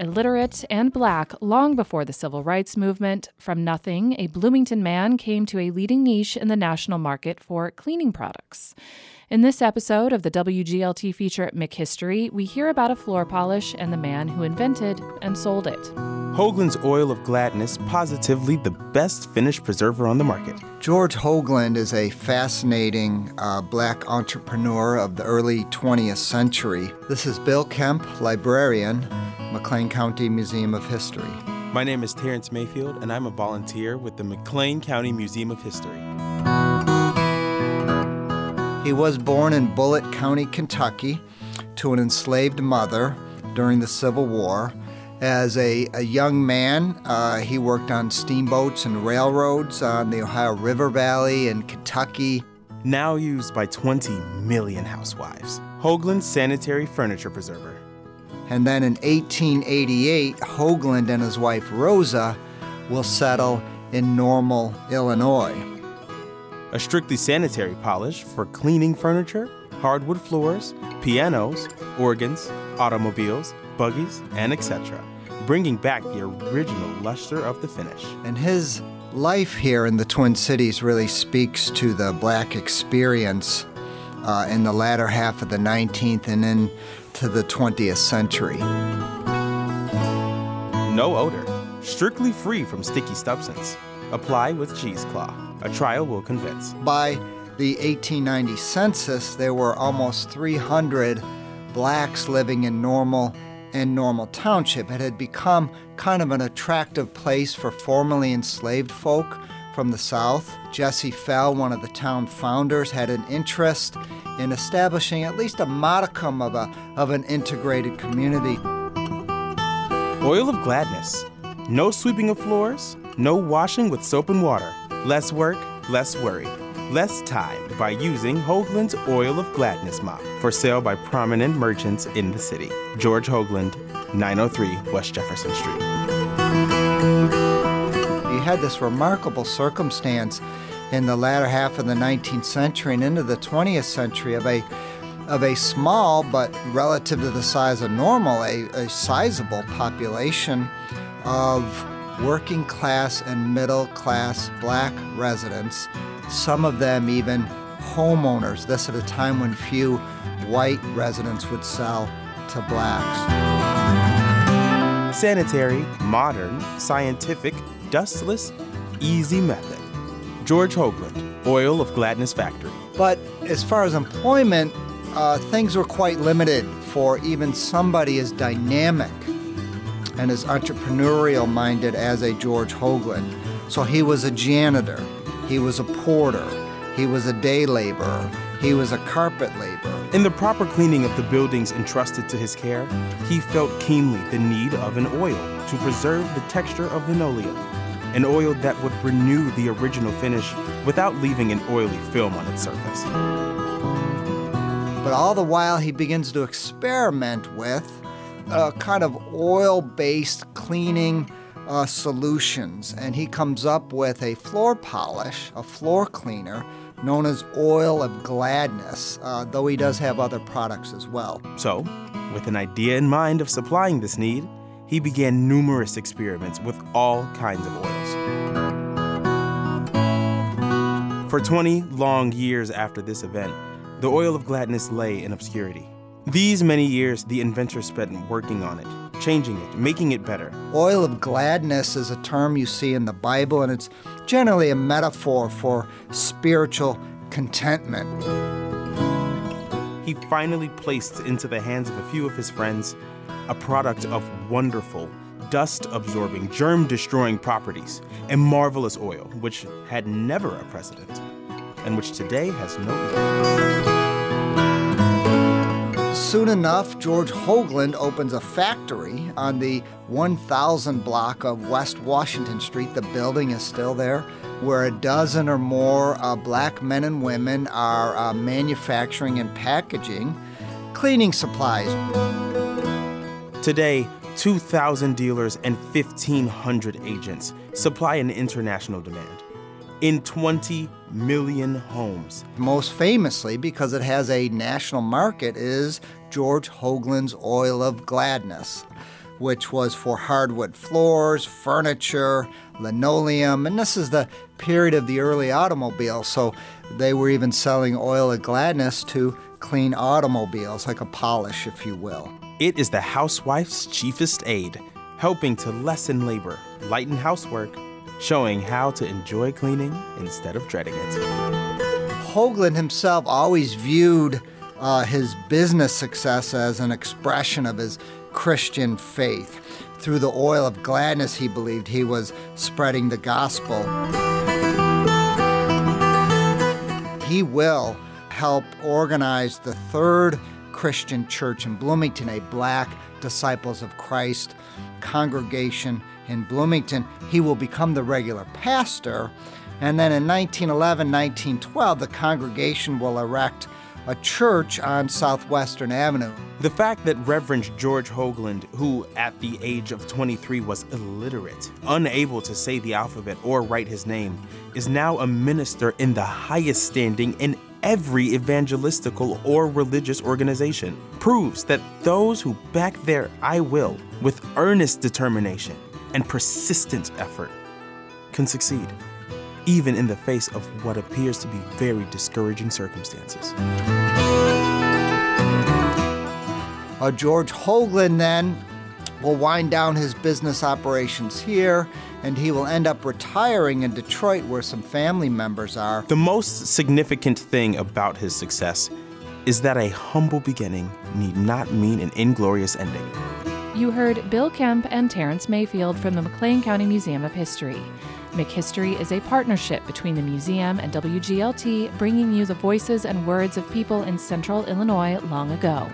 illiterate, and black long before the civil rights movement. From nothing, a Bloomington man came to a leading niche in the national market for cleaning products. In this episode of the WGLT feature at McHistory, we hear about a floor polish and the man who invented and sold it. Hoagland's Oil of Gladness, positively the best finish preserver on the market. George Hoagland is a fascinating uh, black entrepreneur of the early 20th century. This is Bill Kemp, librarian, McLean County Museum of History. My name is Terrence Mayfield, and I'm a volunteer with the McLean County Museum of History. He was born in Bullitt County, Kentucky, to an enslaved mother during the Civil War. As a, a young man, uh, he worked on steamboats and railroads on the Ohio River Valley in Kentucky. Now used by 20 million housewives. Hoagland's sanitary furniture preserver. And then in 1888, Hoagland and his wife Rosa will settle in Normal, Illinois a strictly sanitary polish for cleaning furniture, hardwood floors, pianos, organs, automobiles, buggies, and etc., bringing back the original luster of the finish. And his life here in the Twin Cities really speaks to the black experience uh, in the latter half of the 19th and into the 20th century. No odor, strictly free from sticky substance. Apply with cheesecloth. A trial will convince. By the 1890 census, there were almost 300 blacks living in Normal and Normal Township. It had become kind of an attractive place for formerly enslaved folk from the South. Jesse Fell, one of the town founders, had an interest in establishing at least a modicum of, a, of an integrated community. Oil of Gladness. No sweeping of floors, no washing with soap and water. Less work, less worry. Less time by using Hoagland's Oil of Gladness mop for sale by prominent merchants in the city. George Hoagland, 903 West Jefferson Street. Had this remarkable circumstance in the latter half of the 19th century and into the 20th century of a of a small but relative to the size of normal, a, a sizable population of working class and middle class black residents, some of them even homeowners, this at a time when few white residents would sell to blacks. Sanitary, modern, scientific, dustless, easy method. George Hoagland, Oil of Gladness Factory. But as far as employment, uh, things were quite limited for even somebody as dynamic and as entrepreneurial minded as a George Hoagland. So he was a janitor, he was a porter, he was a day laborer, he was a carpet laborer. In the proper cleaning of the buildings entrusted to his care, he felt keenly the need of an oil to preserve the texture of linoleum, an oil that would renew the original finish without leaving an oily film on its surface. But all the while, he begins to experiment with a kind of oil based cleaning uh, solutions. And he comes up with a floor polish, a floor cleaner known as Oil of Gladness, uh, though he does have other products as well. So, with an idea in mind of supplying this need, he began numerous experiments with all kinds of oils. For 20 long years after this event, the Oil of Gladness lay in obscurity. These many years, the inventor spent working on it, changing it, making it better. Oil of gladness is a term you see in the Bible, and it's generally a metaphor for spiritual contentment. He finally placed into the hands of a few of his friends a product of wonderful, dust absorbing, germ destroying properties, a marvelous oil which had never a precedent, and which today has no equal. Soon enough, George Hoagland opens a factory on the 1000 block of West Washington Street. The building is still there, where a dozen or more uh, black men and women are uh, manufacturing and packaging cleaning supplies. Today, 2,000 dealers and 1,500 agents supply an international demand in 20 million homes. Most famously, because it has a national market, is George Hoagland's Oil of Gladness. which was for hardwood floors, furniture, linoleum, and this is the period of the early automobile, so they were even selling oil of gladness to clean automobiles, like a polish, if you will. It is the housewife's chiefest aid, helping to lessen labor, lighten housework, showing how to enjoy cleaning instead of dreading it. Hoagland himself always viewed uh, his business success as an expression of his Christian faith. Through the oil of gladness, he believed he was spreading the gospel. He will help organize the third Christian church in Bloomington, a black Disciples of Christ congregation in Bloomington. He will become the regular pastor. And then in 1911, 1912, the congregation will erect a church on Southwestern Avenue. The fact that Reverend George Hoagland, who at the age of 23 was illiterate, unable to say the alphabet or write his name, is now a minister in the highest standing in every evangelistical or religious organization, proves that those who back their I will with earnest determination and persistent effort can succeed even in the face of what appears to be very discouraging circumstances. Uh, George Hoagland then will wind down his business operations here and he will end up retiring in Detroit where some family members are. The most significant thing about his success is that a humble beginning need not mean an inglorious ending. You heard Bill Kemp and Terrence Mayfield from the McLean County Museum of History. McHistory is a partnership between the museum and WGLT, bringing you the voices and words of people in central Illinois long ago.